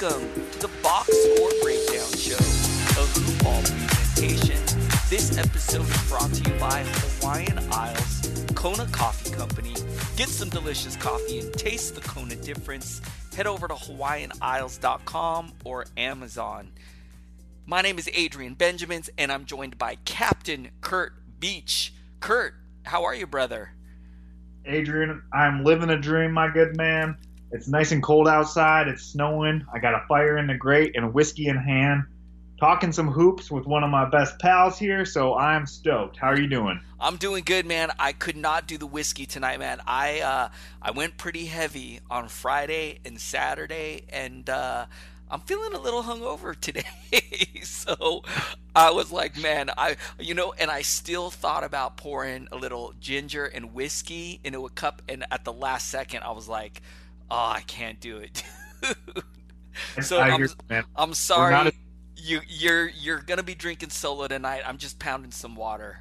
Welcome to the Box Score Breakdown Show, a Hoopball presentation. This episode is brought to you by Hawaiian Isles Kona Coffee Company. Get some delicious coffee and taste the Kona difference. Head over to hawaiianisles.com or Amazon. My name is Adrian Benjamins, and I'm joined by Captain Curt Beach. Curt, how are you, brother? Adrian, I'm living a dream, my good man. It's nice and cold outside. It's snowing. I got a fire in the grate and whiskey in hand. Talking some hoops with one of my best pals here, so I'm stoked. How are you doing? I'm doing good, man. I could not do the whiskey tonight, man. I uh, I went pretty heavy on Friday and Saturday, and uh, I'm feeling a little hungover today. so I was like, man, I you know, and I still thought about pouring a little ginger and whiskey into a cup, and at the last second, I was like oh, I can't do it. so I I'm, man. I'm We're sorry. a- you you're you're gonna be drinking solo tonight. I'm just pounding some water.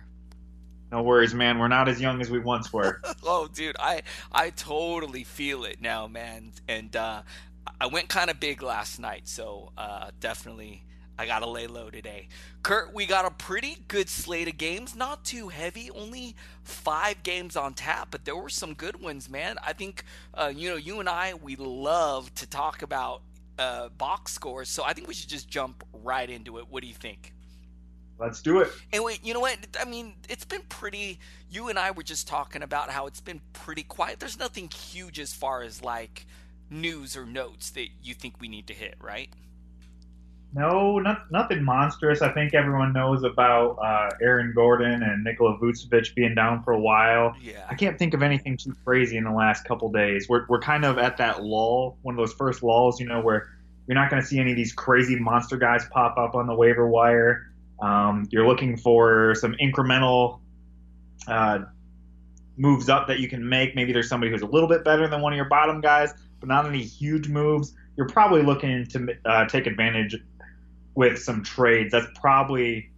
No worries, man. We're not as young as we once were. Oh, dude, I I totally feel it now, man. And uh, I went kind of big last night, so uh, definitely I gotta lay low today. Curt, we got a pretty good slate of games, not too heavy, only five games on tap, but there were some good ones, man. I think uh, you know you and I we love to talk about uh, box scores, so I think we should just jump right into it. What do you think? Let's do it. And wait, you know what? I mean, it's been pretty. You and I were just talking about how it's been pretty quiet. There's nothing huge as far as like news or notes that you think we need to hit, right? No, not, nothing monstrous. I think everyone knows about uh, Aaron Gordon and Nikola Vucevic being down for a while. Yeah. I can't think of anything too crazy in the last couple days. We're, we're kind of at that lull, one of those first lulls, you know, where You're not going to see any of these crazy monster guys pop up on the waiver wire. Um, you're looking for some incremental uh, moves up that you can make. Maybe there's somebody who's a little bit better than one of your bottom guys, but not any huge moves. You're probably looking to uh, take advantage with some trades. That's probably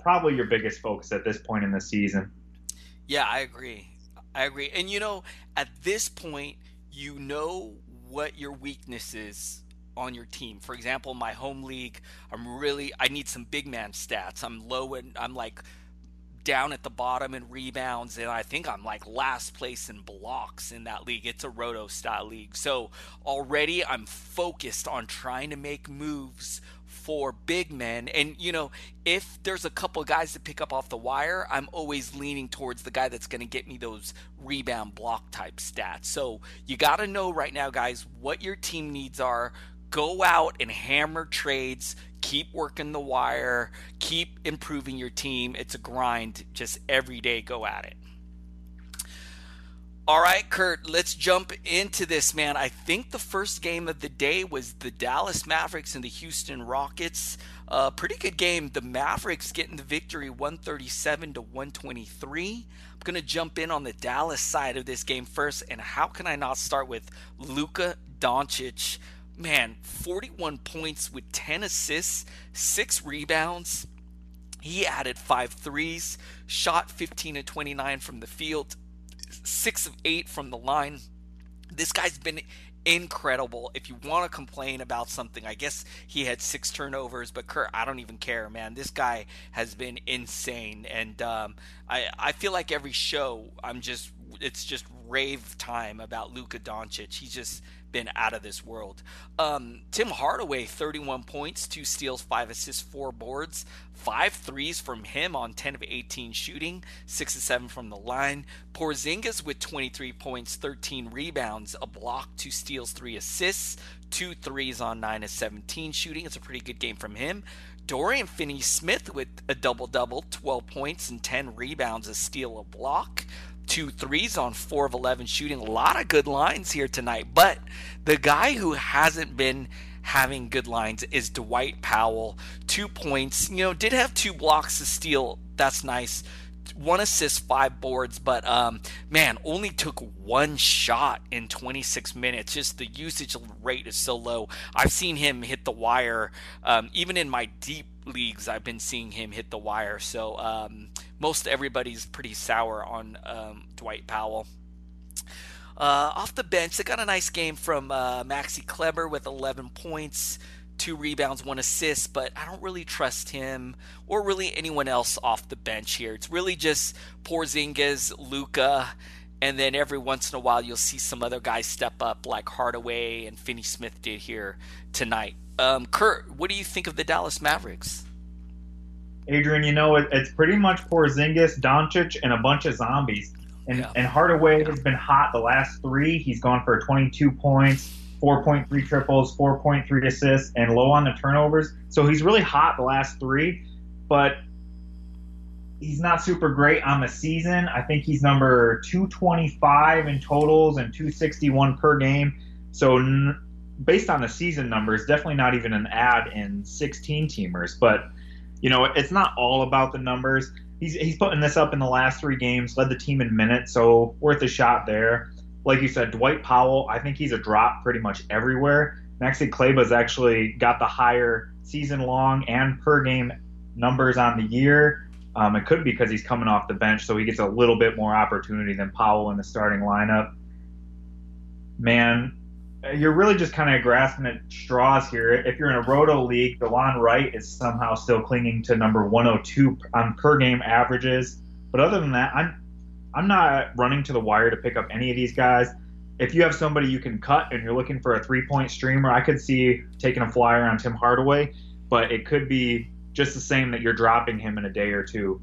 probably your biggest focus at this point in the season. Yeah, I agree. I agree. And you know, at this point, you know what your weakness is on your team. For example, my home league, I'm really I need some big man stats. I'm low and I'm like down at the bottom in rebounds, and I think I'm like last place in blocks in that league. It's a roto style league. So already I'm focused on trying to make moves for big men. And, you know, if there's a couple guys to pick up off the wire, I'm always leaning towards the guy that's going to get me those rebound block type stats. So you got to know right now, guys, what your team needs are. Go out and hammer trades. Keep working the wire. Keep improving your team. It's a grind. Just every day, go at it. All right, Curt, let's jump into this, man. I think the first game of the day was the Dallas Mavericks and the Houston Rockets. Uh, pretty good game. The Mavericks getting the victory 137 to 123. I'm going to jump in on the Dallas side of this game first. And how can I not start with Luka Doncic? Man, 41 points with 10 assists, 6 rebounds. He added five threes, shot 15 to 29 from the field, six of eight from the line. This guy's been incredible. If you want to complain about something, I guess he had six turnovers, but Curt, I don't even care, man. This guy has been insane, and um, I I feel like every show I'm just it's just rave time about Luka Doncic. He's just been out of this world. Um, Tim Hardaway, 31 points, two steals, five assists, four boards, five threes from him on 10 of 18 shooting, six and seven from the line. Porzingis with 23 points, 13 rebounds, a block, two steals, three assists, two threes on nine of 17 shooting. It's a pretty good game from him. Dorian Finney Smith with a double double, 12 points and 10 rebounds, a steal, a block two threes on four of 11 shooting. A lot of good lines here tonight. But the guy who hasn't been having good lines is Dwight Powell. Two points, you know, did have two blocks to steal. That's nice. One assist, five boards, but um, man, only took one shot in 26 minutes. Just the usage rate is so low. I've seen him hit the wire, um, even in my deep leagues. I've been seeing him hit the wire. So um, most everybody's pretty sour on um, Dwight Powell. Uh, off the bench, they got a nice game from uh, Maxi Kleber with 11 points, two rebounds, one assist, but I don't really trust him or really anyone else off the bench here. It's really just Porzingis, Luka, and then every once in a while you'll see some other guys step up like Hardaway and Finney Smith did here tonight. Um, Curt, what do you think of the Dallas Mavericks? Adrian, you know, it, it's pretty much Porzingis, Doncic, and a bunch of zombies. And, yeah. and Hardaway has been hot the last three. He's gone for 22 points, 4.3 triples, 4.3 assists, and low on the turnovers. So he's really hot the last three, but he's not super great on the season. I think he's number 225 in totals and 261 per game. So n- based on the season numbers, definitely not even an ad in 16 teamers. But you know, it's not all about the numbers. He's he's putting this up in the last three games, led the team in minutes, so worth a shot there. Like you said, Dwight Powell, I think he's a drop pretty much everywhere. Maxi Kleber's actually got the higher season long and per game numbers on the year. Um, it could be because he's coming off the bench, so he gets a little bit more opportunity than Powell in the starting lineup. Man, you're really just kind of grasping at straws here. If you're in a roto league, Delon Wright is somehow still clinging to number 102 on per game averages. But other than that, I'm I'm not running to the wire to pick up any of these guys. If you have somebody you can cut and you're looking for a three point streamer, I could see taking a flyer on Tim Hardaway, but it could be just the same that you're dropping him in a day or two.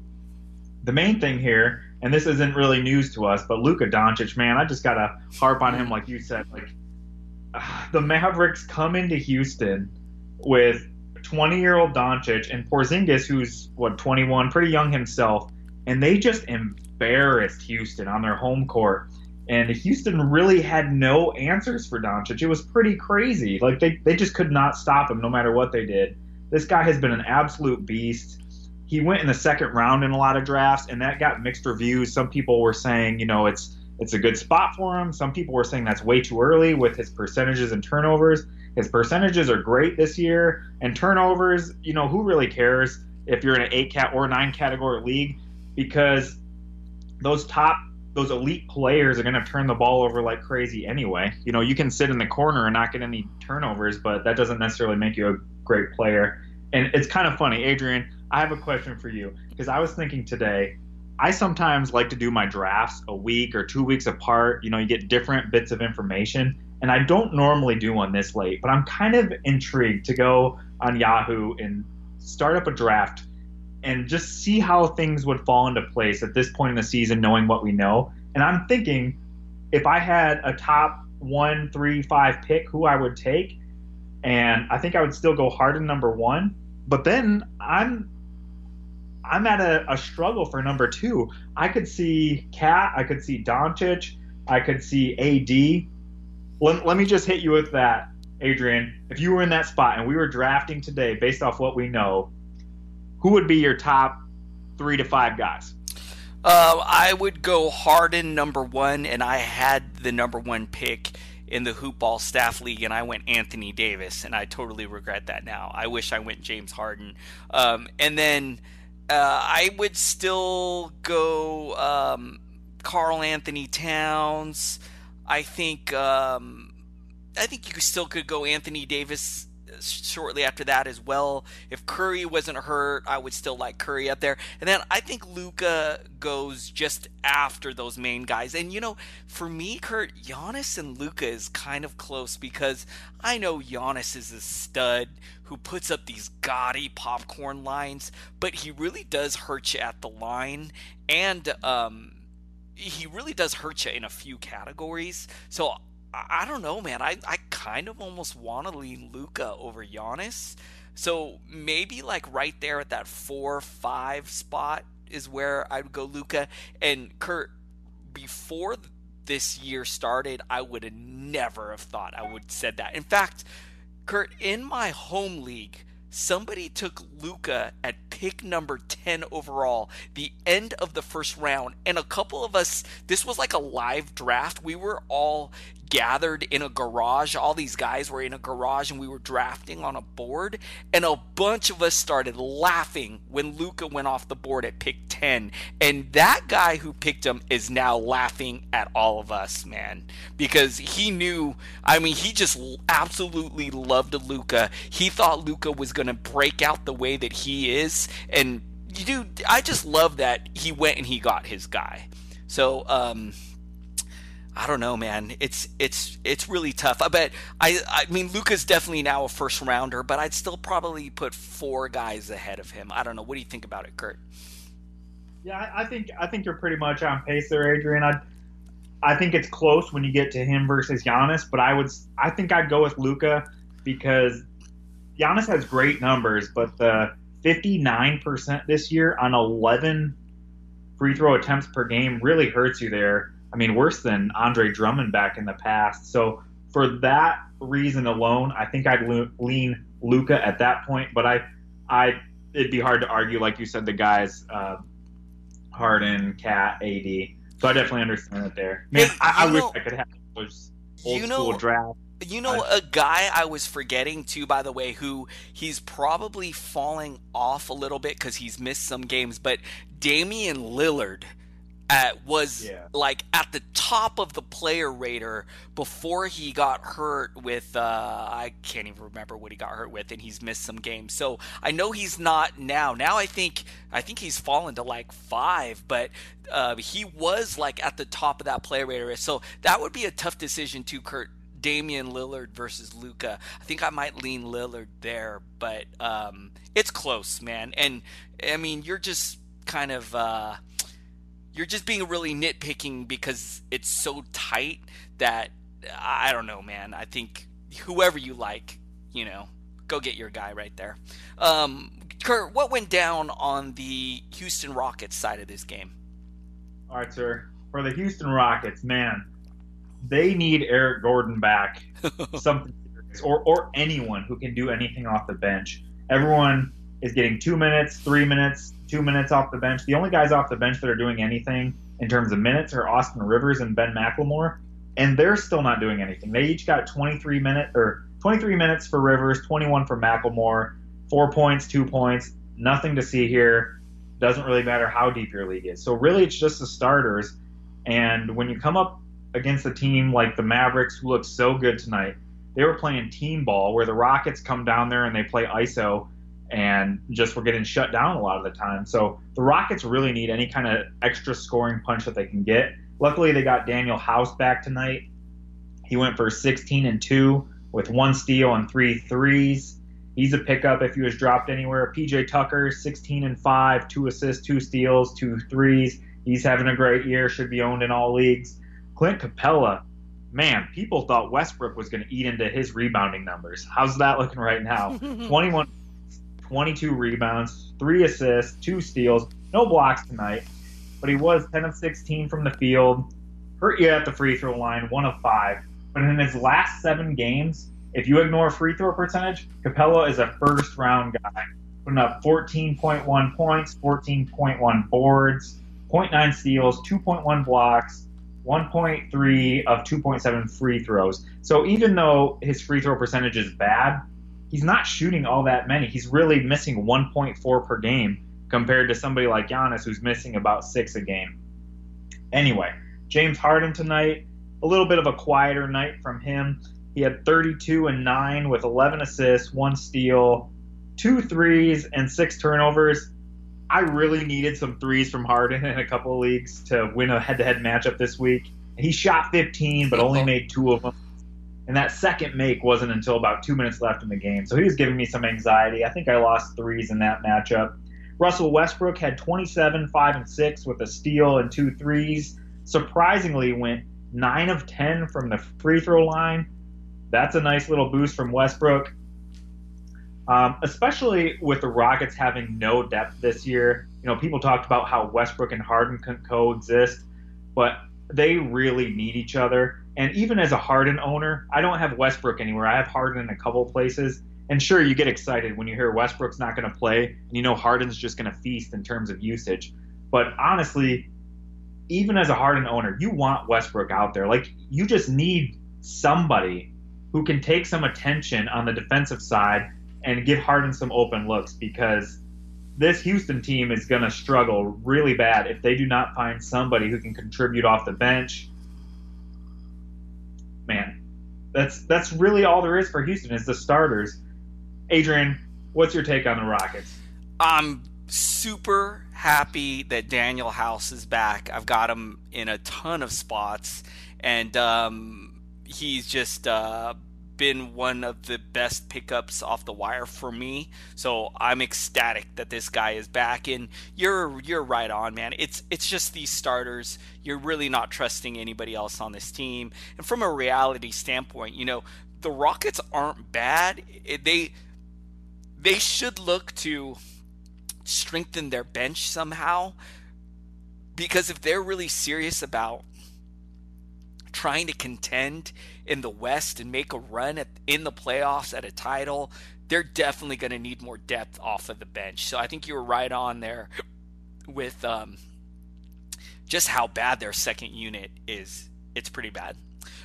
The main thing here, and this isn't really news to us, but Luka Doncic, man, I just gotta harp on him, like you said. Like the Mavericks come into Houston with 20 year old Doncic and Porzingis, who's what 21, pretty young himself, and they just embarrassed Houston on their home court. And Houston really had no answers for Doncic. It was pretty crazy. Like they, they just could not stop him no matter what they did. This guy has been an absolute beast. He went in the second round in a lot of drafts, and that got mixed reviews. Some people were saying, you know, it's it's a good spot for him. Some people were saying that's way too early with his percentages and turnovers. His percentages are great this year, and turnovers, you know, who really cares if you're in an eight cat or nine category league? Because those top, those elite players are going to turn the ball over like crazy anyway. You know, you can sit in the corner and not get any turnovers, but that doesn't necessarily make you a great player. And it's kind of funny, Adrian. I have a question for you because I was thinking today. I sometimes like to do my drafts a week or two weeks apart. You know, you get different bits of information and I don't normally do one this late, but I'm kind of intrigued to go on Yahoo and start up a draft and just see how things would fall into place at this point in the season, knowing what we know. And I'm thinking if I had a top one, three, five pick, who I would take, and I think I would still go hard Harden number one. But then I'm I'm at a, a struggle for number two. I could see Cat, I could see Doncic, I could see AD let, let me just hit you with that, Adrian. If you were in that spot and we were drafting today based off what we know, who would be your top three to five guys? Uh, I would go Harden number one, and I had the number one pick in the hoopball staff league, and I went Anthony Davis, and I totally regret that now. I wish I went James Harden. Um, and then uh, I would still go um, Karl-Anthony Towns. I think um, I think you still could go Anthony Davis shortly after that as well. If Curry wasn't hurt, I would still like Curry up there. And then I think Luka goes just after those main guys. And you know, for me, Curt, Giannis and Luka is kind of close because I know Giannis is a stud who puts up these gaudy popcorn lines, but he really does hurt you at the line. And um, he really does hurt you in a few categories. So I don't know, man. I, I kind of almost want to lean Luka over Giannis. So maybe like right there at that four five spot is where I would go Luka and Curt. Before this year started, I would have never have thought I would said that. In fact, Curt, in my home league, somebody took Luka at pick number 10 overall, the end of the first round. And a couple of us, this was like a live draft. We were all gathered in a garage. All these guys were in a garage and we were drafting on a board. And a bunch of us started laughing when Luka went off the board at pick 10. And that guy who picked him is now laughing at all of us, man. Because he knew, I mean, he just absolutely loved Luka. He thought Luka was going to break out the way that he is. And, dude, I just love that he went and he got his guy. So, um, I don't know, man. It's it's it's really tough. I bet I I mean Luka's definitely now a first rounder, but I'd still probably put four guys ahead of him. I don't know. What do you think about it, Curt? Yeah, I think I think you're pretty much on pace there, Adrian. I I think it's close when you get to him versus Giannis, but I would I think I'd go with Luka because Giannis has great numbers, but the 59% this year on 11 free throw attempts per game really hurts you there. I mean, worse than Andre Drummond back in the past. So for that reason alone, I think I'd lean Luka at that point. But I, I, it'd be hard to argue, like you said, the guys, uh, Harden, Cat, AD. So I definitely understand it there. Man, hey, I, I wish I could have those old you know, school draft. You know, a guy I was forgetting too, by the way, who he's probably falling off a little bit because he's missed some games, but Damian Lillard at, was yeah. like at the top of the player radar before he got hurt with uh, I can't even remember what he got hurt with and he's missed some games. So I know he's not now. Now I think I think he's fallen to like five, but uh, he was like at the top of that player radar. So that would be a tough decision to Curt. Damian Lillard versus Luka. I think I might lean Lillard there, but um, it's close, man. And I mean, you're just kind of uh, you're just being really nitpicking because it's so tight that I don't know, man. I think whoever you like, you know, go get your guy right there. Um, Curt, what went down on the Houston Rockets side of this game? All right, sir. For the Houston Rockets, man, they need Eric Gordon back, something or or anyone who can do anything off the bench. Everyone is getting two minutes, three minutes, two minutes off the bench. The only guys off the bench that are doing anything in terms of minutes are Austin Rivers and Ben McLemore, and they're still not doing anything. They each got 23 minutes or 23 minutes for Rivers, 21 for McLemore, four points, two points. Nothing to see here. Doesn't really matter how deep your league is. So really, it's just the starters. And when you come up against a team like the Mavericks, who looked so good tonight, they were playing team ball, where the Rockets come down there and they play ISO and just were getting shut down a lot of the time. So the Rockets really need any kind of extra scoring punch that they can get. Luckily, they got Danuel House back tonight. He went for 16 and 2 with one steal and three threes. He's a pickup if he was dropped anywhere. PJ Tucker, 16 and 5, two assists, two steals, two threes. He's having a great year, should be owned in all leagues. Clint Capela, man, people thought Westbrook was going to eat into his rebounding numbers. How's that looking right now? 21 22 rebounds, three assists, two steals, no blocks tonight, but he was 10 of 16 from the field, hurt you at the free throw line, one of five. But in his last seven games, if you ignore free throw percentage, Capela is a first round guy, putting up 14.1 points, 14.1 boards, 0.9 steals, 2.1 blocks, 1.3 of 2.7 free throws. So even though his free throw percentage is bad, he's not shooting all that many. He's really missing 1.4 per game compared to somebody like Giannis who's missing about six a game. Anyway, James Harden tonight, a little bit of a quieter night from him. He had 32 and 9 with 11 assists, one steal, two threes, and six turnovers. I really needed some threes from Harden in a couple of leagues to win a head to head matchup this week. He shot 15, but only made two of them. And that second make wasn't until about two minutes left in the game. So he was giving me some anxiety. I think I lost threes in that matchup. Russell Westbrook had 27, 5, and 6 with a steal and two threes. Surprisingly, went 9 of 10 from the free throw line. That's a nice little boost from Westbrook. Um, especially with the Rockets having no depth this year. You know, people talked about how Westbrook and Harden can coexist, but they really need each other. And even as a Harden owner, I don't have Westbrook anywhere. I have Harden in a couple places. And sure, you get excited when you hear Westbrook's not going to play, and you know Harden's just going to feast in terms of usage. But honestly, even as a Harden owner, you want Westbrook out there. Like you just need somebody who can take some attention on the defensive side and give Harden some open looks because this Houston team is going to struggle really bad if they do not find somebody who can contribute off the bench man, that's that's really all there is for Houston is the starters. Adrian, what's your take on the Rockets? I'm super happy that Danuel House is back. I've got him in a ton of spots, and um, he's just uh, been one of the best pickups off the wire for me. So I'm ecstatic that this guy is back. And you're you're right on, man. It's it's just these starters. You're really not trusting anybody else on this team. And from a reality standpoint, you know, the Rockets aren't bad. They they should look to strengthen their bench somehow. Because if they're really serious about trying to contend in the West and make a run at, in the playoffs at a title, they're definitely going to need more depth off of the bench. So I think you were right on there with um, just how bad their second unit is. It's pretty bad.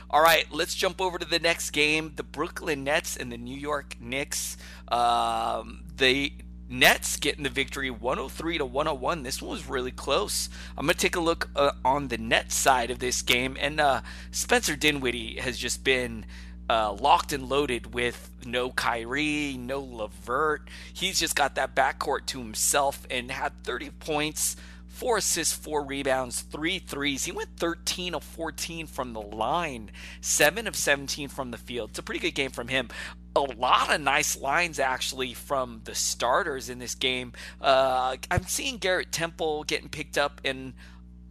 All right, let's jump over to the next game. The Brooklyn Nets and the New York Knicks. Um, the Nets getting the victory 103 to 101. This one was really close. I'm going to take a look uh, on the Nets side of this game. And uh, Spencer Dinwiddie has just been uh, locked and loaded with no Kyrie, no LeVert. He's just got that backcourt to himself and had 30 points, four assists, four rebounds, three threes. He went 13 of 14 from the line, seven of 17 from the field. It's a pretty good game from him a lot of nice lines actually from the starters in this game. Uh, I'm seeing Garrett Temple getting picked up in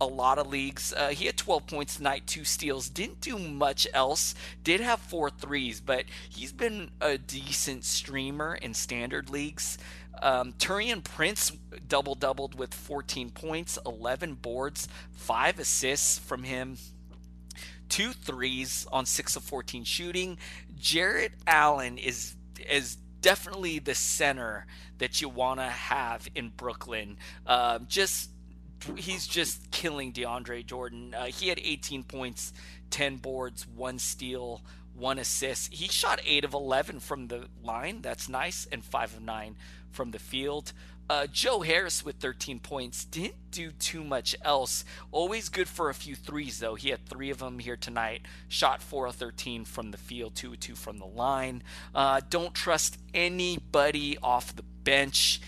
a lot of leagues. Uh, he had 12 points tonight, two steals. Didn't do much else. Did have four threes, but he's been a decent streamer in standard leagues. Um, Taurean Prince double doubled with 14 points, 11 boards, five assists from him two threes on six of 14 shooting. Jarrett Allen is is definitely the center that you want to have in Brooklyn. Uh, just he's just killing DeAndre Jordan. Uh, he had 18 points, 10 boards, one steal, one assist. He shot 8 of 11 from the line. That's nice. And 5 of 9 from the field. Uh, Joe Harris with 13 points didn't do too much else. Always good for a few threes, though. He had three of them here tonight. Shot 4 of 13 from the field, 2 of 2 from the line. Uh, don't trust anybody off the bench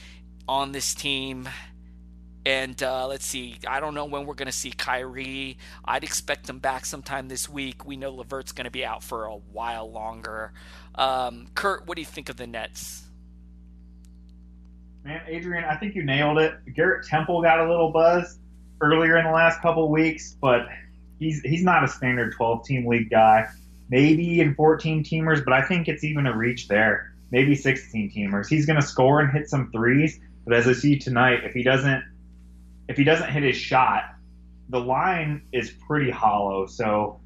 on this team. And uh, let's see, I don't know when we're going to see Kyrie. I'd expect him back sometime this week. We know LeVert's going to be out for a while longer. Um, Curt, what do you think of the Nets? Man, Adrian, I think you nailed it. Garrett Temple got a little buzz earlier in the last couple weeks, but he's he's not a standard 12 team league guy. Maybe in 14 teamers, but I think it's even a reach there. Maybe 16 teamers. He's going to score and hit some threes, but as I see tonight, if he doesn't if he doesn't hit his shot, the line is pretty hollow. So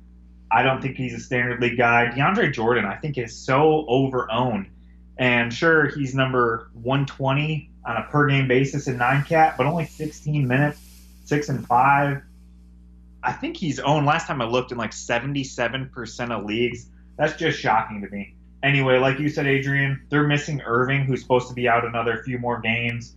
I don't think he's a standard league guy. DeAndre Jordan, I think, is so over owned. And sure, he's number 120 on a per game basis in nine cat, but only 16 minutes, six and five. I think he's owned last time I looked in like 77% of leagues. That's just shocking to me. Anyway, like you said, Adrian, they're missing Irving, who's supposed to be out another few more games.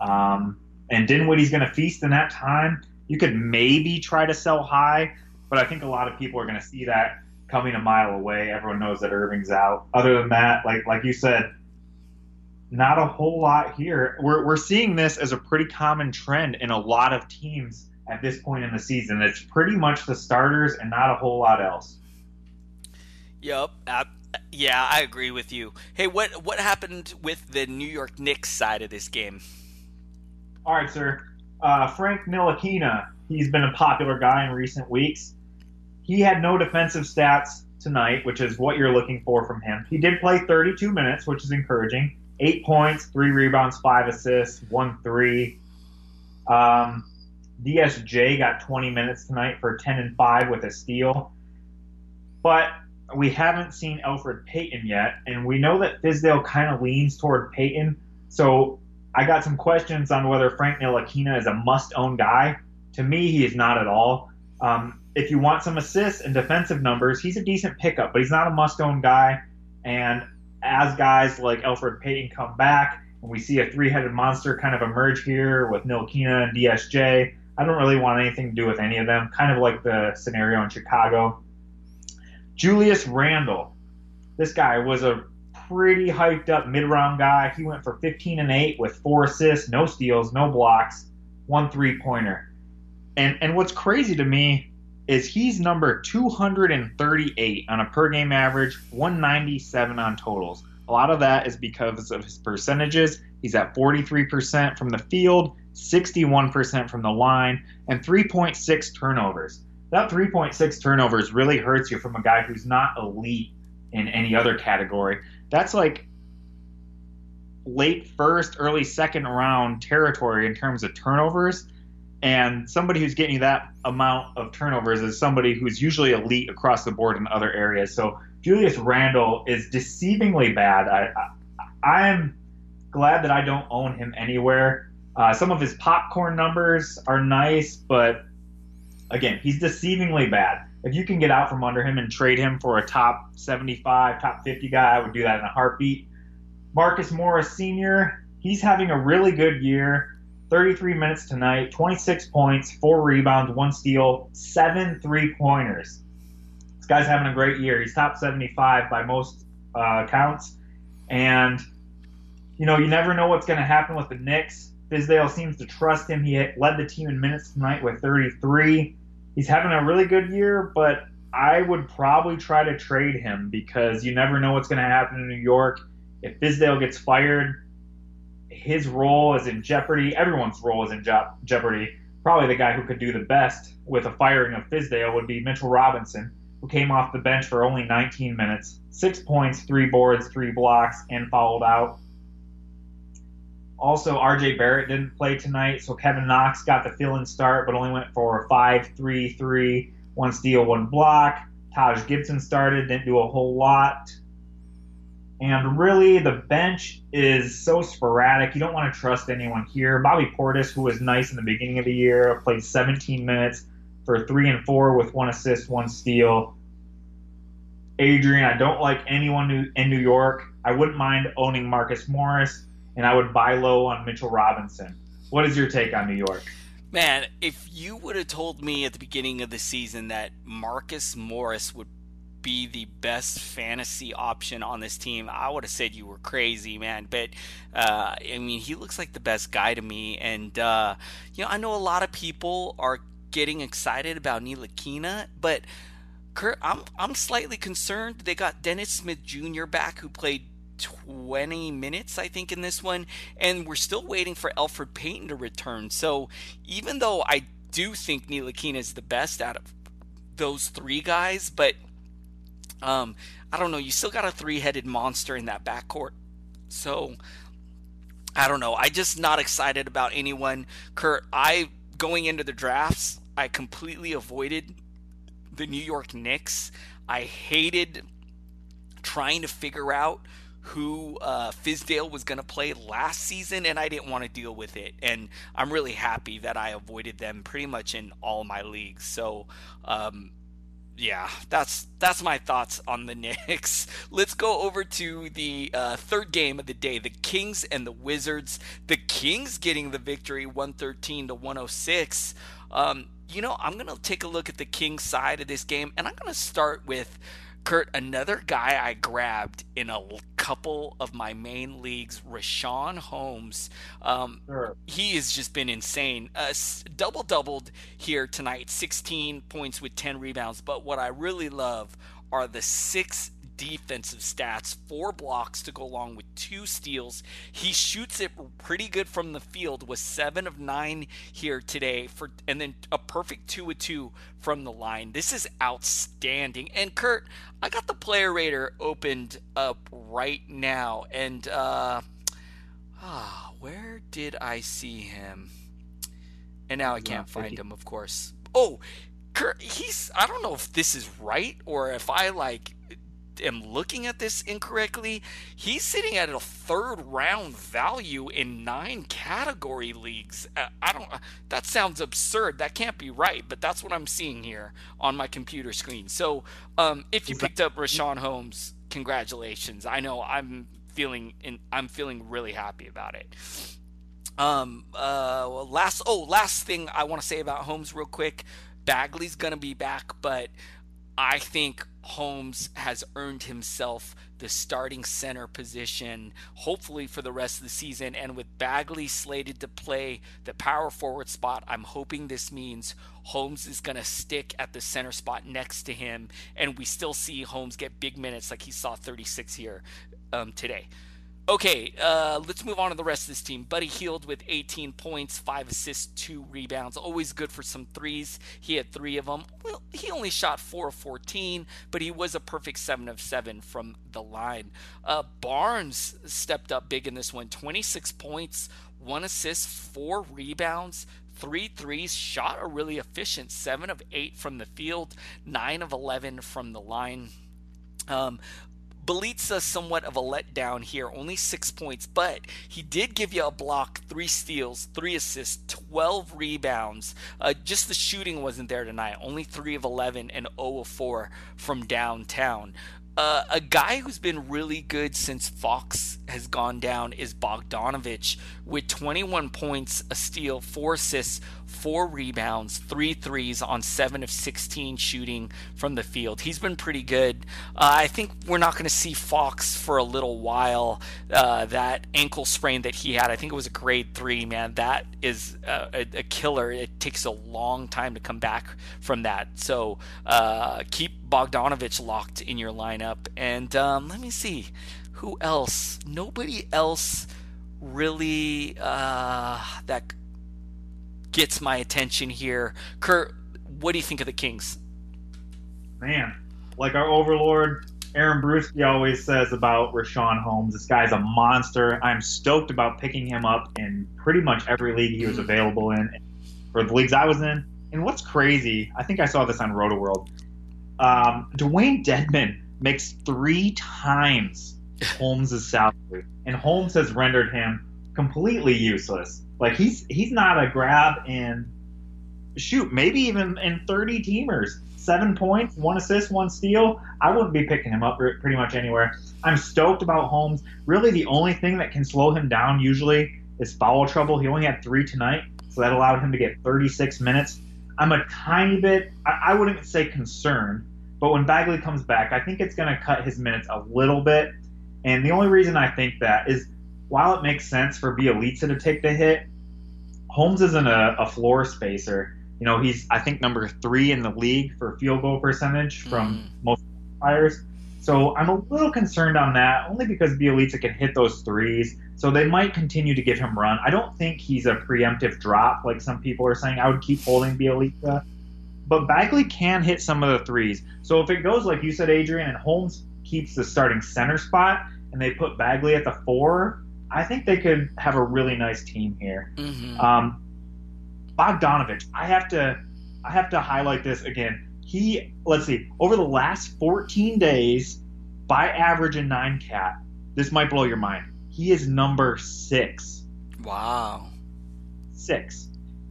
Um, and Dinwiddie's going to feast in that time. You could maybe try to sell high, but I think a lot of people are going to see that coming a mile away. Everyone knows that Irving's out. Other than that, like like you said, not a whole lot here. We're we're seeing this as a pretty common trend in a lot of teams at this point in the season. It's pretty much the starters and not a whole lot else. Yep. Uh, yeah, I agree with you. Hey, what what happened with the New York Knicks side of this game? All right, sir. Uh, Frank Ntilikina, he's been a popular guy in recent weeks. He had no defensive stats tonight, which is what you're looking for from him. He did play 32 minutes, which is encouraging. Eight points, three rebounds, five assists, one three. Um, DSJ got 20 minutes tonight for 10 and 5 with a steal. But we haven't seen Elfrid Payton yet, and we know that Fizdale kind of leans toward Payton. So I got some questions on whether Frank Ntilikina is a must-own guy. To me, he is not at all. Um, if you want some assists and defensive numbers, he's a decent pickup, but he's not a must-own guy. And as guys like Elfrid Payton come back, and we see a three-headed monster kind of emerge here with Nilkina and DSJ, I don't really want anything to do with any of them. Kind of like the scenario in Chicago. Julius Randle, this guy was a pretty hyped up mid round guy. He went for 15 and 8 with four assists, no steals, no blocks, one three pointer. And and what's crazy to me is he's number 238 on a per game average, 197 on totals. A lot of that is because of his percentages. He's at 43% from the field, 61% from the line, and 3.6 turnovers. That 3.6 turnovers really hurts you from a guy who's not elite in any other category that's like late first, early second round territory in terms of turnovers. And somebody who's getting that amount of turnovers is somebody who's usually elite across the board in other areas. So Julius Randle is deceivingly bad. I, am glad that I don't own him anywhere. Uh, some of his popcorn numbers are nice, but again, he's deceivingly bad if you can get out from under him and trade him for a top 75, top 50 guy, I would do that in a heartbeat. Marcus Morris Sr., he's having a really good year. 33 minutes tonight, 26 points, four rebounds, one steal, seven three pointers. This guy's having a great year. He's top 75 by most uh, counts. And, you know, you never know what's going to happen with the Knicks. Fizdale seems to trust him. He led the team in minutes tonight with 33 he's having a really good year, but I would probably try to trade him because you never know what's going to happen in New York. If Fizdale gets fired, his role is in jeopardy. Everyone's role is in jeopardy. Probably the guy who could do the best with a firing of Fizdale would be Mitchell Robinson, who came off the bench for only 19 minutes, six points, three boards, three blocks, and fouled out. Also, RJ Barrett didn't play tonight, so Kevin Knox got the fill in start, but only went for 5 3 3 one steal, one block. Taj Gibson started, didn't do a whole lot. And really, the bench is so sporadic. You don't want to trust anyone here. Bobby Portis, who was nice in the beginning of the year, played 17 minutes for three and four with one assist, one steal. Adrian, I don't like anyone in New York. I wouldn't mind owning Marcus Morris, and I would buy low on Mitchell Robinson. What is your take on New York? Man, if you would have told me at the beginning of the season that Marcus Morris would be the best fantasy option on this team, I would have said you were crazy, man. But uh, I mean, he looks like the best guy to me, and uh, you know, I know a lot of people are getting excited about Ntilikina, but Curt, I'm I'm slightly concerned. They got Dennis Smith Jr. back, who played 20 minutes, I think, in this one. And we're still waiting for Elfrid Payton to return. So even though I do think Ntilikina is the best out of those three guys, but um, I don't know. You still got a three headed monster in that backcourt. So I don't know. I just not excited about anyone. Curt, I going into the drafts, I completely avoided the New York Knicks. I hated trying to figure out who uh, Fizdale was going to play last season, and I didn't want to deal with it. And I'm really happy that I avoided them pretty much in all my leagues. So, um, yeah, that's that's my thoughts on the Knicks. Let's go over to the uh, third game of the day: the Kings and the Wizards. The Kings getting the victory, 113 to 106. Um, you know, I'm gonna take a look at the Kings side of this game, and I'm gonna start with Curt, another guy I grabbed in a couple of my main leagues, Richaun Holmes. Um, sure. He has just been insane. Uh, double doubled here tonight, 16 points with 10 rebounds. But what I really love are the six defensive stats, four blocks to go along with two steals. He shoots it pretty good from the field with seven of nine here today for and then a perfect two of two from the line. This is outstanding. And Curt, I got the player rater opened up right now and uh ah, where did I see him? And now I can't find him, of course. Oh, Curt, he's I don't know if this is right or if I like am looking at this incorrectly, he's sitting at a third round value in nine category leagues. Uh, I don't. Uh, that sounds absurd. That can't be right, but that's what I'm seeing here on my computer screen. So, um, if you picked up Richaun Holmes, congratulations. I know I'm feeling in, I'm feeling really happy about it. Um, uh, well, last oh, last thing I want to say about Holmes real quick. Bagley's gonna be back, but I think Holmes has earned himself the starting center position, hopefully for the rest of the season. And with Bagley slated to play the power forward spot, I'm hoping this means Holmes is going to stick at the center spot next to him. And we still see Holmes get big minutes like he saw 36 here um, today. Okay, uh, let's move on to the rest of this team. Buddy Hield with 18 points, 5 assists, 2 rebounds. Always good for some threes. He had 3 of them. Well, he only shot 4 of 14, but he was a perfect 7 of 7 from the line. Uh, Barnes stepped up big in this one 26 points, 1 assist, 4 rebounds, three threes, shot a really efficient 7 of 8 from the field, 9 of 11 from the line. Um, Bjelica somewhat of a letdown here, only six points, but he did give you a block, three steals, three assists, 12 rebounds. Uh, just the shooting wasn't there tonight, only 3 of 11 and 0 of 4 from downtown. Uh, a guy who's been really good since Fox has gone down is Bogdanovich with 21 points, a steal, four assists, four rebounds, three threes on seven of 16 shooting from the field. He's been pretty good. Uh, I think we're not going to see Fox for a little while. Uh, that ankle sprain that he had, I think it was a grade three, man. That is a, a killer. It takes a long time to come back from that. So uh, keep Bogdanovich locked in your lineup. Up and um, let me see. Who else? Nobody else really uh, that gets my attention here. Curt, what do you think of the Kings? Man, like our overlord Aaron Bruski always says about Richaun Holmes, this guy's a monster. I'm stoked about picking him up in pretty much every league he was available in. For the leagues I was in, And what's crazy, I think I saw this on Roto World. Um, Dewayne Dedmon makes three times Holmes' salary, and Holmes has rendered him completely useless. Like he's he's not a grab in shoot, maybe even in 30 teamers. Seven points, one assist, one steal. I wouldn't be picking him up pretty much anywhere. I'm stoked about Holmes. Really, the only thing that can slow him down usually is foul trouble. He only had three tonight, so that allowed him to get 36 minutes. I'm a tiny bit, I, I wouldn't say concerned, but when Bagley comes back, I think it's going to cut his minutes a little bit. And the only reason I think that is while it makes sense for Bjelica to take the hit, Holmes isn't a, a floor spacer. You know, he's I think number three in the league for field goal percentage from mm. most players. So I'm a little concerned on that, only because Bjelica can hit those threes. So they might continue to give him run. I don't think he's a preemptive drop like some people are saying. I would keep holding Bjelica. But Bagley can hit some of the threes. So if it goes like you said, Adrian, and Holmes keeps the starting center spot, and they put Bagley at the four, I think they could have a really nice team here. Mm-hmm. Um, Bogdanovic, I have to I have to highlight this again. He let's see, over the last 14 days, by average in nine cat, this might blow your mind. He is number six. Wow. Six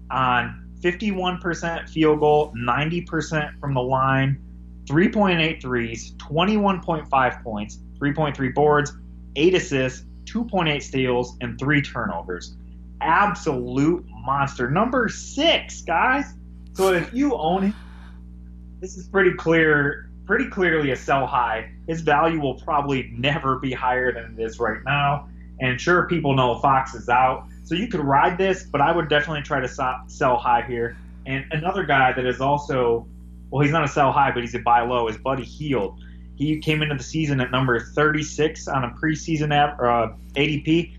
on 51% field goal, 90% from the line, 3.8 threes, 21.5 points, 3.3 boards, 8 assists, 2.8 steals, and 3 turnovers absolute monster. Number six, guys. So if you own it, this is pretty clear, pretty clearly a sell high. His value will probably never be higher than it is right now. And sure, people know Fox is out, so you could ride this, but I would definitely try to sell high here. And another guy that is also, well, he's not a sell high, but he's a buy low, is Buddy Hield. He came into the season at number 36 on a preseason app, uh, ADP.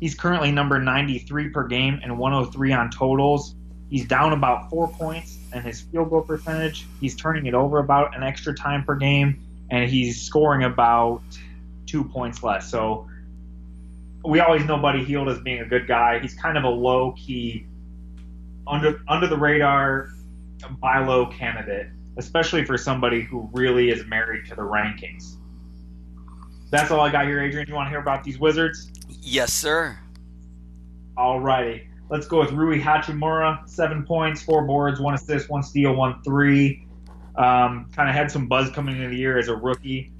He's currently number 93 per game and 103 on totals. He's down about four points in his field goal percentage. He's turning it over about an extra time per game, and he's scoring about two points less. So we always know Buddy Hield as being a good guy. He's kind of a low key, under under the radar, buy low candidate, especially for somebody who really is married to the rankings. That's all I got here, Adrian. Do you want to hear about these Wizards? Yes, sir. All righty. Let's go with Rui Hachimura. Seven points, four boards, one assist, one steal, one three. Um, kind of had some buzz coming into the year as a rookie,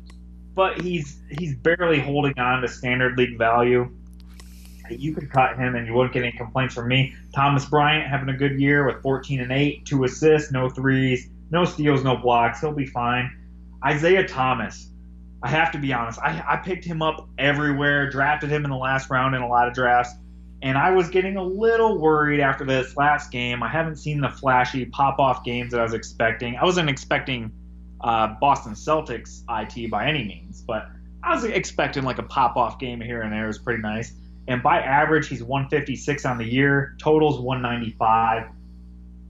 but he's he's barely holding on to standard league value. You could cut him and you wouldn't get any complaints from me. Thomas Bryant having a good year with 14 and 8, two assists, no threes, no steals, no blocks. He'll be fine. Isaiah Thomas, I have to be honest. I, I picked him up everywhere, drafted him in the last round in a lot of drafts, and I was getting a little worried after this last game. I haven't seen the flashy pop off games that I was expecting. I wasn't expecting uh, Boston Celtics IT by any means, but I was expecting like a pop off game here and there. It was pretty nice. And by average, he's 156 on the year. Totals 195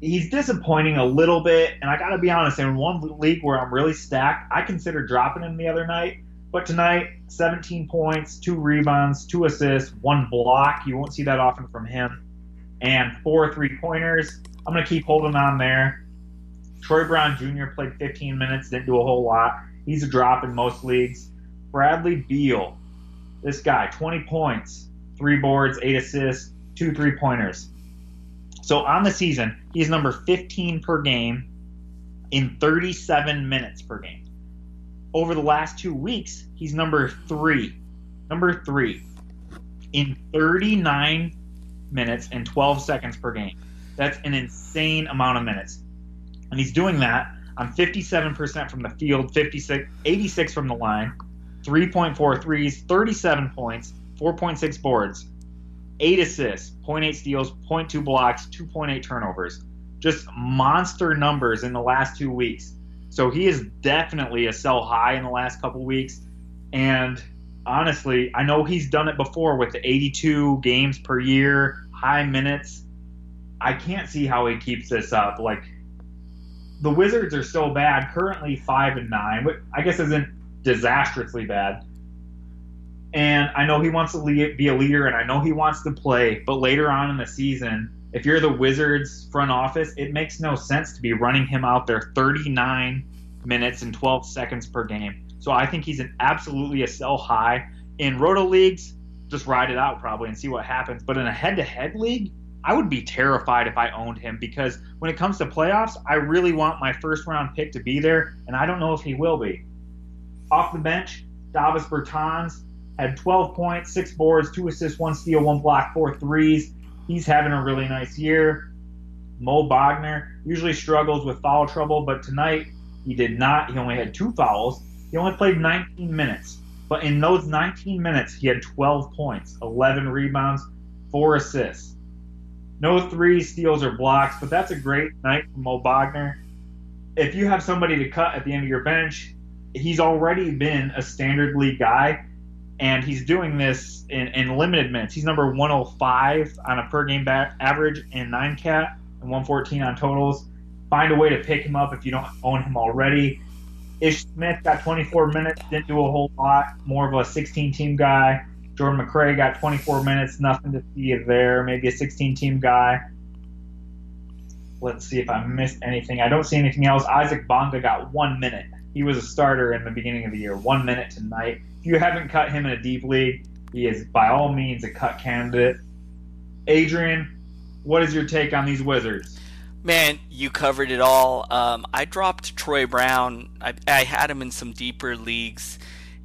he's disappointing a little bit, and I got to be honest. In one league where I'm really stacked, I considered dropping him the other night. But tonight, 17 points, two rebounds, two assists, one block. You won't see that often from him, and four three pointers. I'm gonna keep holding on there. Troy Brown Jr. played 15 minutes, didn't do a whole lot. He's a drop in most leagues. Bradley Beal, this guy, 20 points, three boards, eight assists, two three pointers. So on the season, he's number 15 per game in 37 minutes per game. Over the last two weeks, he's number three. Number three in 39 minutes and 12 seconds per game. That's an insane amount of minutes. And he's doing that on 57% from the field, 56, 86 from the line, 3.4 threes, 37 points, 4.6 boards eight assists, 0.8 steals, 0.2 blocks, 2.8 turnovers. Just monster numbers in the last two weeks. So he is definitely a sell high in the last couple weeks. And honestly, I know he's done it before with the 82 games per year, high minutes. I can't see how he keeps this up. Like the Wizards are so bad, currently five and nine. which I guess isn't disastrously bad and I know he wants to be a leader, and I know he wants to play. But later on in the season, if you're the Wizards front office, it makes no sense to be running him out there 39 minutes and 12 seconds per game. So I think he's an absolutely a sell high. In roto leagues, just ride it out probably and see what happens. But in a head to head league, I would be terrified if I owned him because when it comes to playoffs, I really want my first round pick to be there, and I don't know if he will be. Off the bench, Davis Bertans had 12 points, six boards, two assists, one steal, one block, four threes. He's having a really nice year. Mo Wagner usually struggles with foul trouble, but tonight he did not. He only had two fouls. He only played 19 minutes. But in those 19 minutes, he had 12 points, 11 rebounds, four assists. No three steals or blocks, but that's a great night for Mo Wagner. If you have somebody to cut at the end of your bench, he's already been a standard league guy and he's doing this in, in limited minutes. He's number 105 on a per game bat average in nine cat and 114 on totals. Find a way to pick him up if you don't own him already. Ish Smith got 24 minutes, didn't do a whole lot, more of a 16 team guy. Jordan McRae got 24 minutes, nothing to see there, maybe a 16 team guy. Let's see if I missed anything. I don't see anything else. Isaac Bonga got one minute. He was a starter in the beginning of the year, one minute tonight If you haven't cut him in a deep league, he is by all means a cut candidate. Adrian, what is your take on these Wizards? Man, you covered it all. Um, I dropped Troy Brown. I, I, had him in some deeper leagues,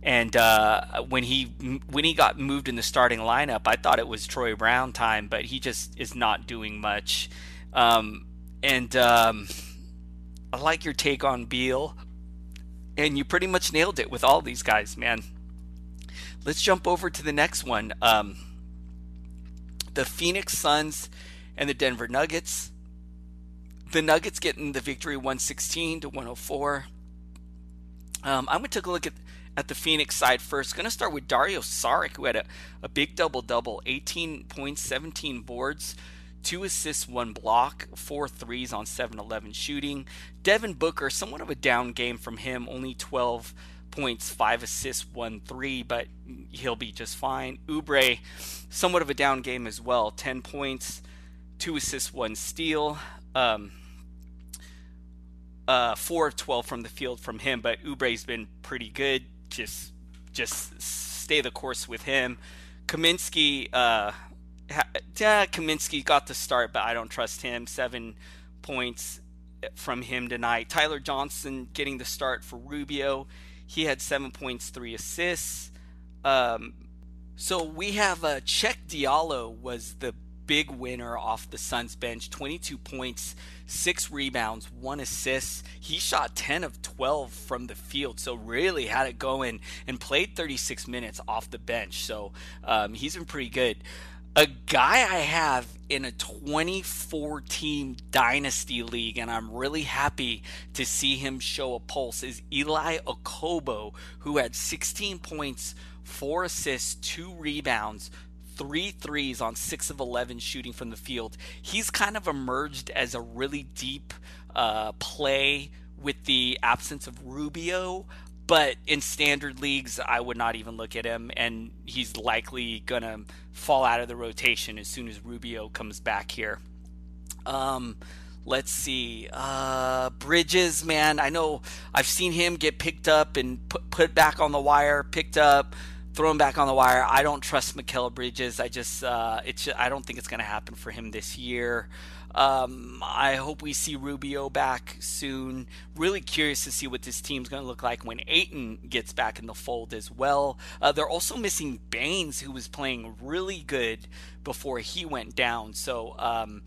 and uh, when he when he got moved in the starting lineup, I thought it was Troy Brown time, but he just is not doing much. Um, and um, I like your take on Beal, and you pretty much nailed it with all these guys, man let's jump over to the next one. Um, the Phoenix Suns and the Denver Nuggets. The Nuggets getting the victory 116 to 104. Um, I'm going to take a look at, at the Phoenix side first. Going to start with Dario Saric, who had a, a big double double 18 points, 17 boards, two assists, one block, four threes on 7 11 shooting. Devin Booker, somewhat of a down game from him, only 12 points, five assists, one three, but he'll be just fine. Oubre, somewhat of a down game as well. Ten points, two assists, one steal. Um, uh, four of twelve from the field from him, but Oubre's been pretty good. Just just stay the course with him. Kaminsky, uh, yeah, Kaminsky got the start, but I don't trust him. Seven points from him tonight. Tyler Johnson getting the start for Rubio. He had seven points, three assists. Um, so we have uh, Cheick Diallo was the big winner off the Suns bench. 22 points, six rebounds, one assist. He shot 10 of 12 from the field, so really had it going and played 36 minutes off the bench. So um, he's been pretty good. A guy I have in a 24 team dynasty league, and I'm really happy to see him show a pulse, is Elie Okobo, who had 16 points, four assists, two rebounds, three threes on six of 11 shooting from the field. He's kind of emerged as a really deep uh, play with the absence of Rubio. But in standard leagues, I would not even look at him, and he's likely going to fall out of the rotation as soon as Rubio comes back here. Um, let's see. Uh, Bridges, man, I know I've seen him get picked up and put, put back on the wire, picked up, thrown back on the wire. I don't trust Mikal Bridges. I just, uh, it's, I don't think it's going to happen for him this year. Um, I hope we see Rubio back soon. Really curious to see what this team's going to look like when Ayton gets back in the fold as well. Uh, they're also missing Baynes, who was playing really good before he went down. So um,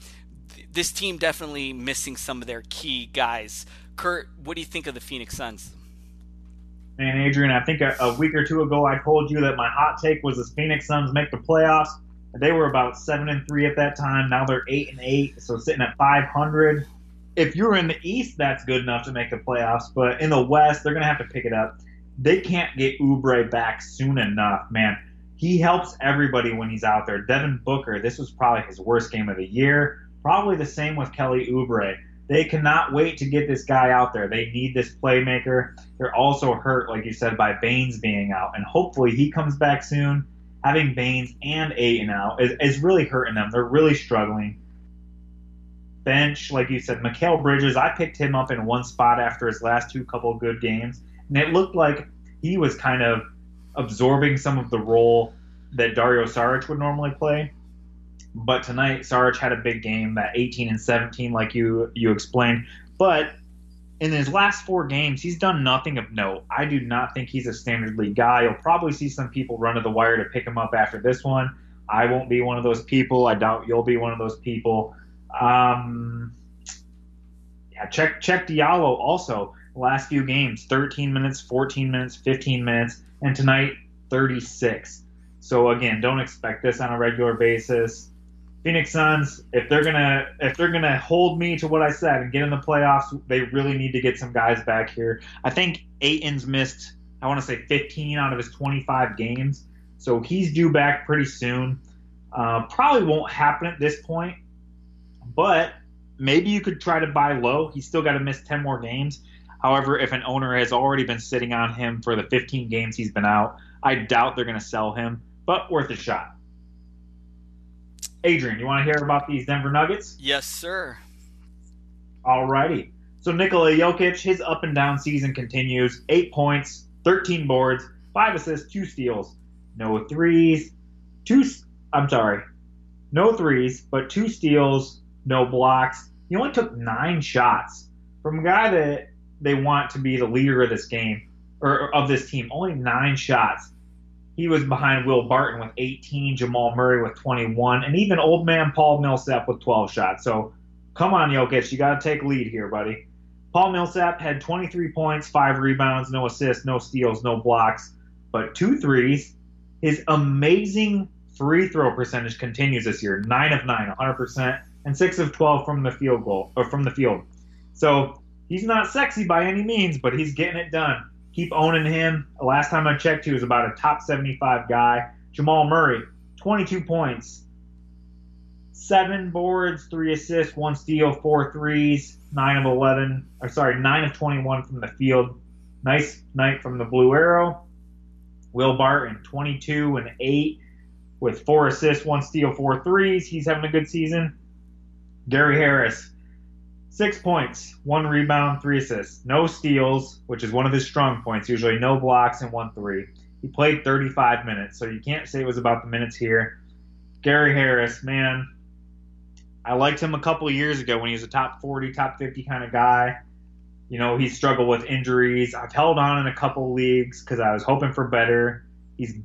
th- this team definitely missing some of their key guys. Curt, what do you think of the Phoenix Suns? Man, Adrian, I think a, a week or two ago I told you that my hot take was the Phoenix Suns make the playoffs. They were about seven and three at that time. Now they're eight and eight, so sitting at 500. If you're in the East, that's good enough to make the playoffs. But in the West, they're gonna have to pick it up. They can't get Oubre back soon enough, man. He helps everybody when he's out there. Devin Booker, this was probably his worst game of the year. Probably the same with Kelly Oubre. They cannot wait to get this guy out there. They need this playmaker. They're also hurt, like you said, by Baynes being out, and hopefully he comes back soon having Baynes and Ayton out is, is really hurting them. They're really struggling. bench, like you said, Mikal Bridges, I picked him up in one spot after his last two couple good games, and it looked like he was kind of absorbing some of the role that Dario Saric would normally play. But tonight, Saric had a big game, that 18 and 17, like you you explained. But in his last four games, he's done nothing of note. I do not think he's a standard league guy. You'll probably see some people run to the wire to pick him up after this one. I won't be one of those people. I doubt you'll be one of those people. Um, yeah, check Cheick Diallo also. Last few games, 13 minutes, 14 minutes, 15 minutes, and tonight 36. So again, don't expect this on a regular basis. Phoenix Suns, if they're gonna if they're gonna hold me to what I said and get in the playoffs, they really need to get some guys back here. I think Ayton's missed, I want to say 15 out of his 25 games, so he's due back pretty soon. Uh, probably won't happen at this point, but maybe you could try to buy low. He's still got to miss 10 more games. However, if an owner has already been sitting on him for the 15 games he's been out, I doubt they're going to sell him, but worth a shot. Adrian, you want to hear about these Denver Nuggets? Yes, sir. Alrighty. So Nikola Jokic, his up and down season continues. Eight points, 13 boards, five assists, two steals, no threes, two. I'm sorry, no threes, but two steals, no blocks. He only took nine shots from a guy that they want to be the leader of this game or of this team. Only nine shots. He was behind Will Barton with 18, Jamal Murray with 21, and even old man Paul Millsap with 12 shots. So come on, Jokic, you got to take lead here, buddy. Paul Millsap had 23 points, five rebounds, no assists, no steals, no blocks, but two threes. His amazing free throw percentage continues this year, nine of nine, 100%, and six of 12 from the field goal or from the field. So he's not sexy by any means, but he's getting it done keep owning him. Last time I checked, he was about a top 75 guy. Jamal Murray, 22 points, seven boards, three assists, one steal, four threes, nine of 11, or sorry, nine of 21 from the field. Nice night from the Blue Arrow. Will Barton, 22 and 8 with four assists, one steal, four threes. He's having a good season. Gary Harris, Six points, one rebound, three assists, no steals, which is one of his strong points. Usually no blocks and one three. He played 35 minutes, so you can't say it was about the minutes here. Gary Harris, man, I liked him a couple years ago when he was a top 40, top 50 kind of guy. You know, he struggled with injuries. I've held on in a couple leagues because I was hoping for better. He's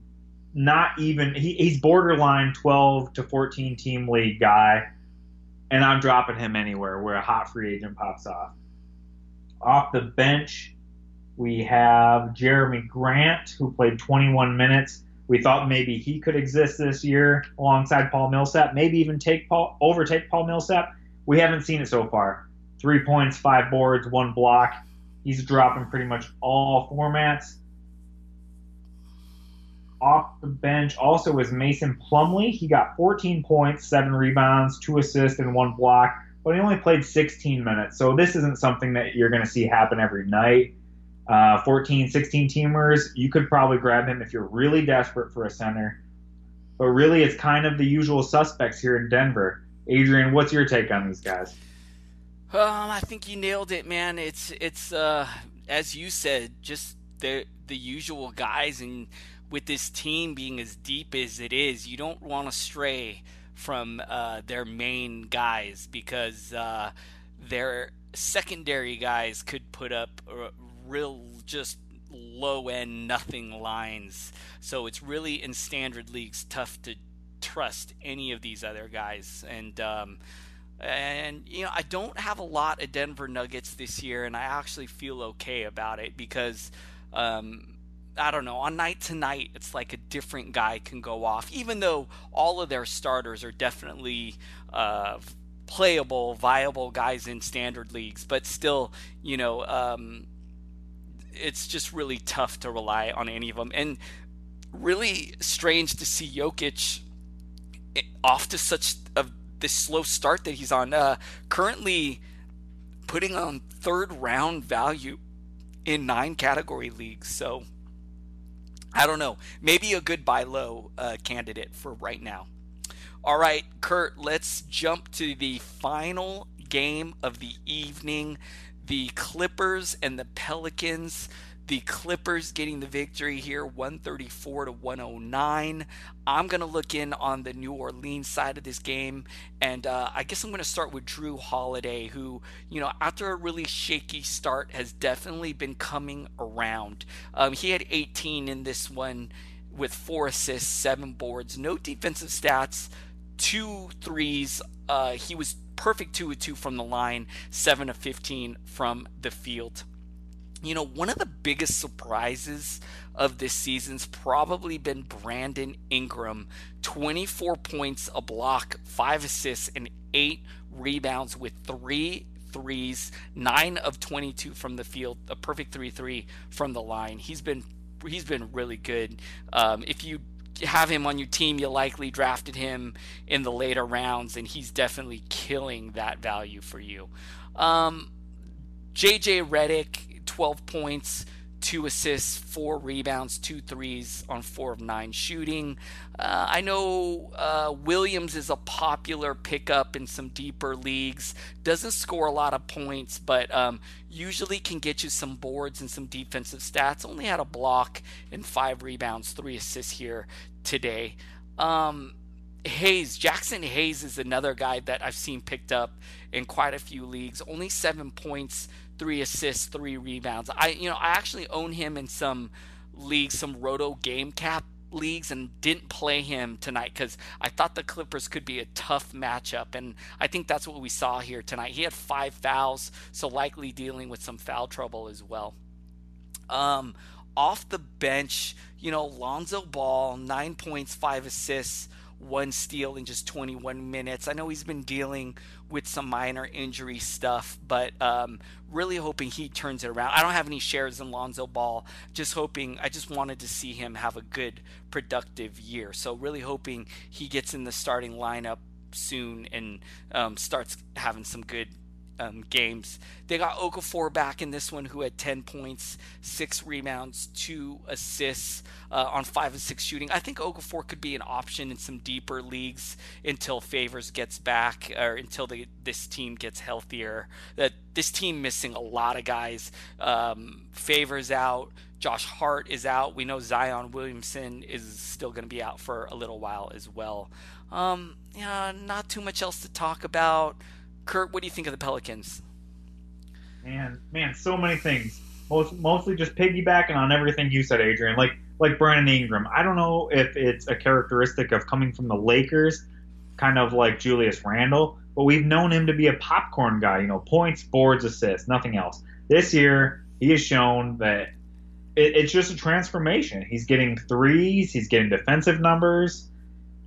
not even, he, he's borderline 12 to 14 team league guy and I'm dropping him anywhere where a hot free agent pops off. Off the bench, we have Jerami Grant, who played 21 minutes. We thought maybe he could exist this year alongside Paul Millsap, maybe even take Paul, overtake Paul Millsap. We haven't seen it so far. Three points, five boards, one block. He's dropping pretty much all formats off the bench also was Mason Plumlee. He got 14 points, seven rebounds, two assists, and one block, but he only played 16 minutes. So this isn't something that you're going to see happen every night. Uh, 14, 16 teamers, you could probably grab him if you're really desperate for a center. But really, it's kind of the usual suspects here in Denver. Adrian, what's your take on these guys? Um, I think you nailed it, man. It's it's uh, as you said, just the the usual guys, and with this team being as deep as it is, you don't want to stray from uh, their main guys because uh, their secondary guys could put up real just low end nothing lines. So it's really in standard leagues tough to trust any of these other guys. And um, and you know I don't have a lot of Denver Nuggets this year, and I actually feel okay about it because. Um, I don't know, on night to night, it's like a different guy can go off, even though all of their starters are definitely uh, playable, viable guys in standard leagues. But still, you know, um, it's just really tough to rely on any of them. And really strange to see Jokic off to such a this slow start that he's on. Uh, currently putting on third round value in nine category leagues. So I don't know. Maybe a good buy low uh, candidate for right now. All right, Curt, let's jump to the final game of the evening the Clippers and the Pelicans. The Clippers getting the victory here, 134 to 109. I'm going to look in on the New Orleans side of this game, and uh, I guess I'm going to start with Jrue Holiday, who, you know, after a really shaky start, has definitely been coming around. Um, he had 18 in this one with four assists, seven boards, no defensive stats, two threes. Uh, he was perfect 2 of 2 from the line, 7 of 15 from the field. You know, one of the biggest surprises of this season's probably been Brandon Ingram. 24 points, a block, 5 assists, and 8 rebounds with three threes, 9 of 22 from the field, a perfect 3 3 from the line. He's been he's been really good. Um, if you have him on your team, you likely drafted him in the later rounds, and he's definitely killing that value for you. Um, JJ Redick, 12 points, two assists, four rebounds, two threes on four of nine shooting. Uh, I know uh, Williams is a popular pickup in some deeper leagues. Doesn't score a lot of points, but um, usually can get you some boards and some defensive stats. Only had a block and five rebounds, three assists here today. Um, Hayes, Jaxson Hayes is another guy that I've seen picked up in quite a few leagues. Only seven points, three assists, three rebounds. I, you know, I actually own him in some leagues, some Roto Game Cap leagues, and didn't play him tonight because I thought the Clippers could be a tough matchup, and I think that's what we saw here tonight. He had five fouls, so likely dealing with some foul trouble as well. Um, off the bench, you know, Lonzo Ball, nine points, five assists one steal in just 21 minutes. I know he's been dealing with some minor injury stuff, but um, really hoping he turns it around. I don't have any shares in Lonzo Ball. Just hoping, I just wanted to see him have a good, productive year. So really hoping he gets in the starting lineup soon and um, starts having some good um, games. They got Okafor back in this one, who had 10 points, six rebounds, two assists uh, on five and six shooting. I think Okafor could be an option in some deeper leagues until Favors gets back or until the, this team gets healthier. That this team missing a lot of guys. Um, Favors out. Josh Hart is out. We know Zion Williamson is still going to be out for a little while as well. Um, yeah, not too much else to talk about. Curt, what do you think of the Pelicans? Man, man, so many things. Most, mostly just piggybacking on everything you said, Adrian. Like, like Brandon Ingram. I don't know if it's a characteristic of coming from the Lakers, kind of like Julius Randle, but we've known him to be a popcorn guy. You know, points, boards, assists, nothing else. This year, he has shown that it, it's just a transformation. He's getting threes. He's getting defensive numbers.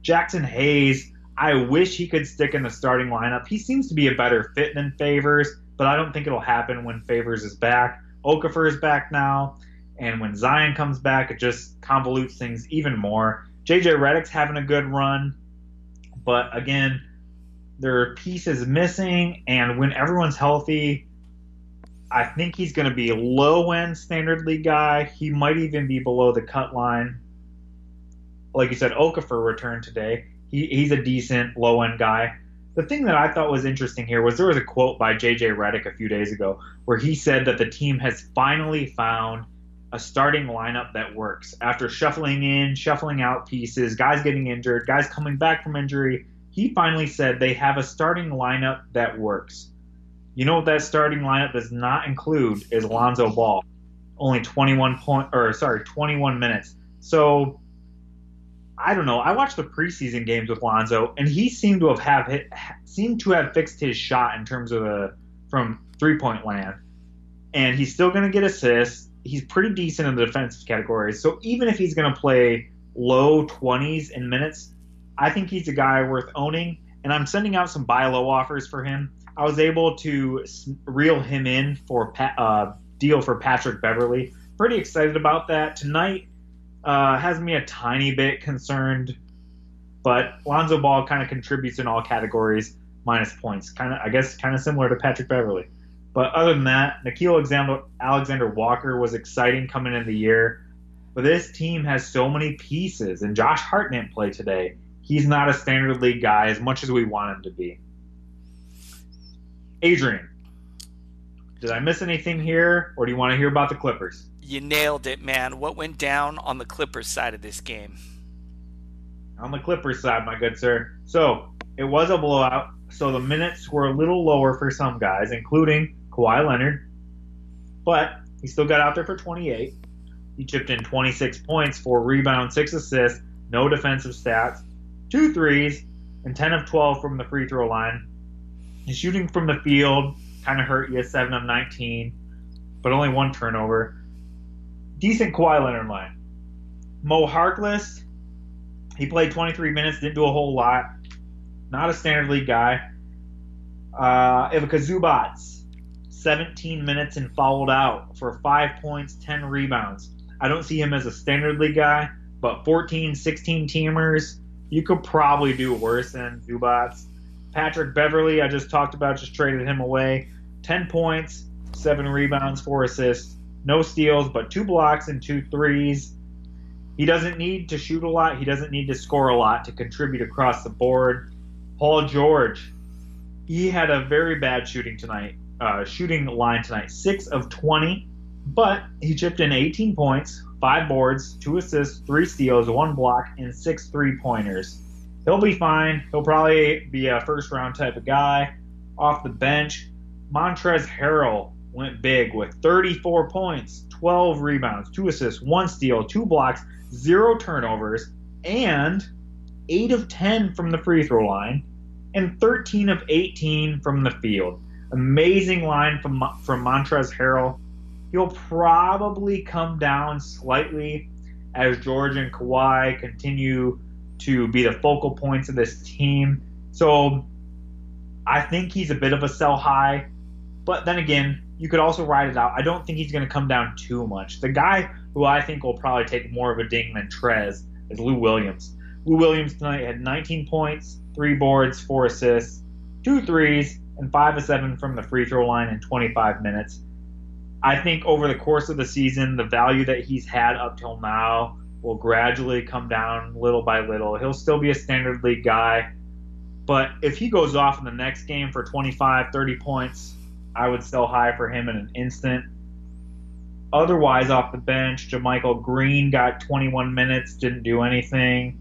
Jaxson Hayes I wish he could stick in the starting lineup. He seems to be a better fit than Favors, but I don't think it'll happen when Favors is back. Okafor is back now, and when Zion comes back, it just convolutes things even more. JJ Redick's having a good run, but again, there are pieces missing, and when everyone's healthy, I think he's going to be a low end standard league guy. He might even be below the cut line. Like you said, Okafor returned today he, he's a decent low end guy. The thing that I thought was interesting here was there was a quote by JJ Redick a few days ago where he said that the team has finally found a starting lineup that works after shuffling in, shuffling out pieces, guys getting injured, guys coming back from injury. He finally said they have a starting lineup that works. You know what that starting lineup does not include is Lonzo Ball, only 21 point or sorry 21 minutes. So I don't know. I watched the preseason games with Lonzo, and he seemed to have, have hit, seemed to have fixed his shot in terms of the from three point land, and he's still going to get assists. He's pretty decent in the defensive categories. So even if he's going to play low 20s in minutes, I think he's a guy worth owning. And I'm sending out some buy low offers for him. I was able to reel him in for a uh, deal for Patrick Beverley. Pretty excited about that tonight uh, has me a tiny bit concerned, but Lonzo Ball kind of contributes in all categories, minus points. Kind of, I guess, kind of similar to Patrick Beverley. But other than that, Nickeil Alexander, Alexander Walker was exciting coming in the year. But this team has so many pieces, and Josh Hart didn't play today. He's not a standard league guy as much as we want him to be. Adrian, did I miss anything here, or do you want to hear about the Clippers? You nailed it, man. What went down on the Clippers side of this game? On the Clippers side, my good sir. So it was a blowout. So the minutes were a little lower for some guys, including Kawhi Leonard. But he still got out there for 28. He chipped in 26 points, four rebounds, six assists, no defensive stats, two threes, and 10 of 12 from the free throw line. His shooting from the field kind of hurt you, 7 of 19, but only one turnover. Decent Kawhi Leonard line. Mo Harkless, he played 23 minutes, didn't do a whole lot. Not a standard league guy. Uh, Ivica Zubac, 17 minutes and fouled out for 5 points, 10 rebounds. I don't see him as a standard league guy, but 14, 16 teamers, you could probably do worse than Zubac. Patrick Beverley, I just talked about, just traded him away. 10 points, 7 rebounds, 4 assists, no steals, but 2 blocks and two threes. He doesn't need to shoot a lot, he doesn't need to score a lot to contribute across the board. Paul George, he had a very bad shooting tonight, uh, shooting line tonight, 6 of 20, but he chipped in 18 points, 5 boards, 2 assists, 3 steals, 1 block, and 6 three pointers he'll be fine. He'll probably be a first round type of guy. Off the bench, Montrezl Harrell went big with 34 points, 12 rebounds, 2 assists, 1 steal, 2 blocks, 0 turnovers, and 8 of 10 from the free throw line, and 13 of 18 from the field. Amazing line from, from Montrezl Harrell. He'll probably come down slightly as George and Kawhi continue to be the focal points of this team. So I think he's a bit of a sell high, but then again, you could also ride it out. I don't think he's going to come down too much. The guy who I think will probably take more of a ding than Trez is Lou Williams. Lou Williams tonight had 19 points, three boards, four assists, two threes, and five of seven from the free throw line in 25 minutes. I think over the course of the season, the value that he's had up till now will gradually come down little by little. He'll still be a standard league guy, but if he goes off in the next game for 25, 30 points, I would sell high for him in an instant. Otherwise, off the bench, JaMychal Green got 21 minutes, didn't do anything.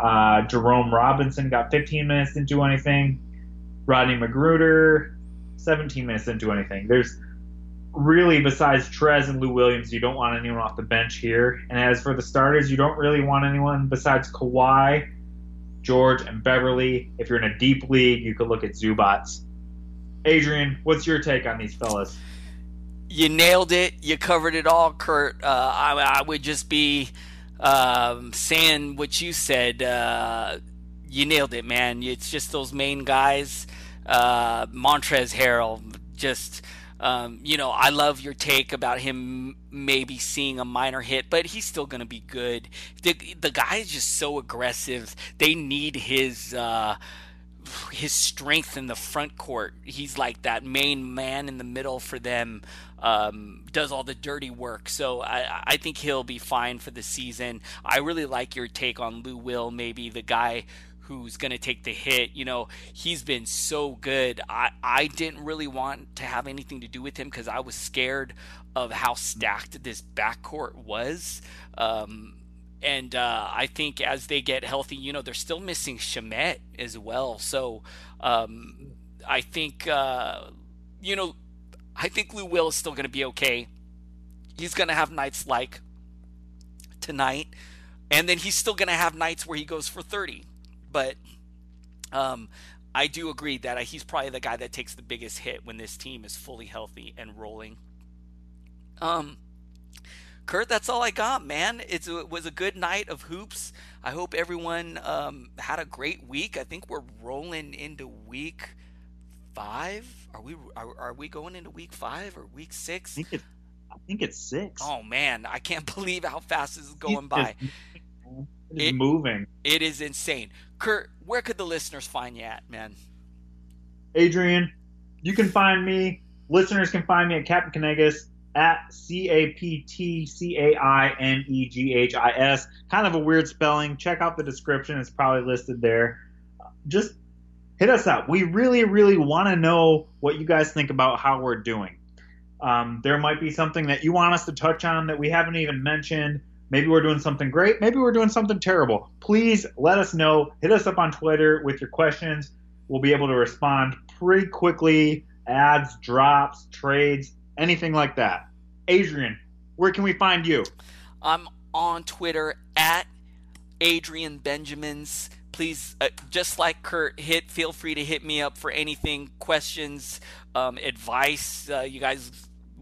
Uh, Jerome Robinson got 15 minutes, didn't do anything. Rodney McGruder, 17 minutes, didn't do anything. There's really, besides Trez and Lou Williams, you don't want anyone off the bench here. And as for the starters, you don't really want anyone besides Kawhi, George, and Beverley. If you're in a deep league, you could look at Zubac. Adrian, what's your take on these fellas? You nailed it. You covered it all, Curt. Uh, I, I, would just be um, saying what you said. Uh, you nailed it, man. It's just those main guys. Uh, Montrezl Harrell, just um, you know, I love your take about him maybe seeing a minor hit, but he's still going to be good. The, the guy is just so aggressive. They need his. Uh, his strength in the front court. He's like that main man in the middle for them. Um, does all the dirty work. So I, I think he'll be fine for the season. I really like your take on Lou Will, maybe the guy who's going to take the hit. You know, he's been so good. I, I didn't really want to have anything to do with him because I was scared of how stacked this backcourt was. Um, and uh, I think as they get healthy, you know, they're still missing Shamet as well. So um, I think, uh, you know, I think Lou Will is still going to be okay. He's going to have nights like tonight. And then he's still going to have nights where he goes for 30 but um, I do agree that he's probably the guy that takes the biggest hit when this team is fully healthy and rolling. Um, Curt, that's all I got, man. It's, it was a good night of hoops. I hope everyone um, had a great week. I think we're rolling into week five. Are we are, are we going into week five or week six? I think, it, I think it's six. Oh man, I can't believe how fast this is going by. It is it, moving. It is insane. Curt, where could the listeners find you at, man? Adrian, you can find me. Listeners can find me at Captain Caineghis at C A P T C A I N E G H I S. Kind of a weird spelling. Check out the description; it's probably listed there. Just hit us up. We really, really want to know what you guys think about how we're doing. Um, there might be something that you want us to touch on that we haven't even mentioned. Maybe we're doing something great. Maybe we're doing something terrible. Please let us know. Hit us up on Twitter with your questions. We'll be able to respond pretty quickly. Ads, drops, trades, anything like that. Adrian, where can we find you? I'm on Twitter at Adrian Benjamins. Please, uh, just like Curt, hit. Feel free to hit me up for anything, questions, um, advice. Uh, you guys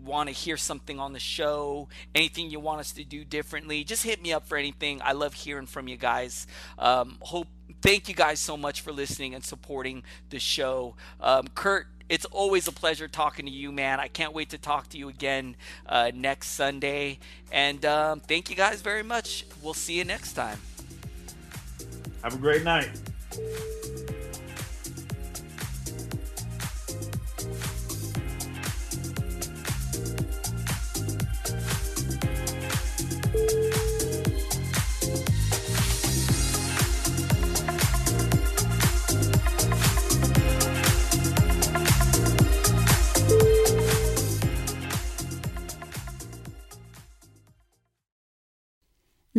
want to hear something on the show, anything you want us to do differently, just hit me up for anything. I love hearing from you guys. Um, hope thank you guys so much for listening and supporting the show. Um, Curt, it's always a pleasure talking to you, man. I can't wait to talk to you again uh, next Sunday. And um, thank you guys very much. We'll see you next time. Have a great night.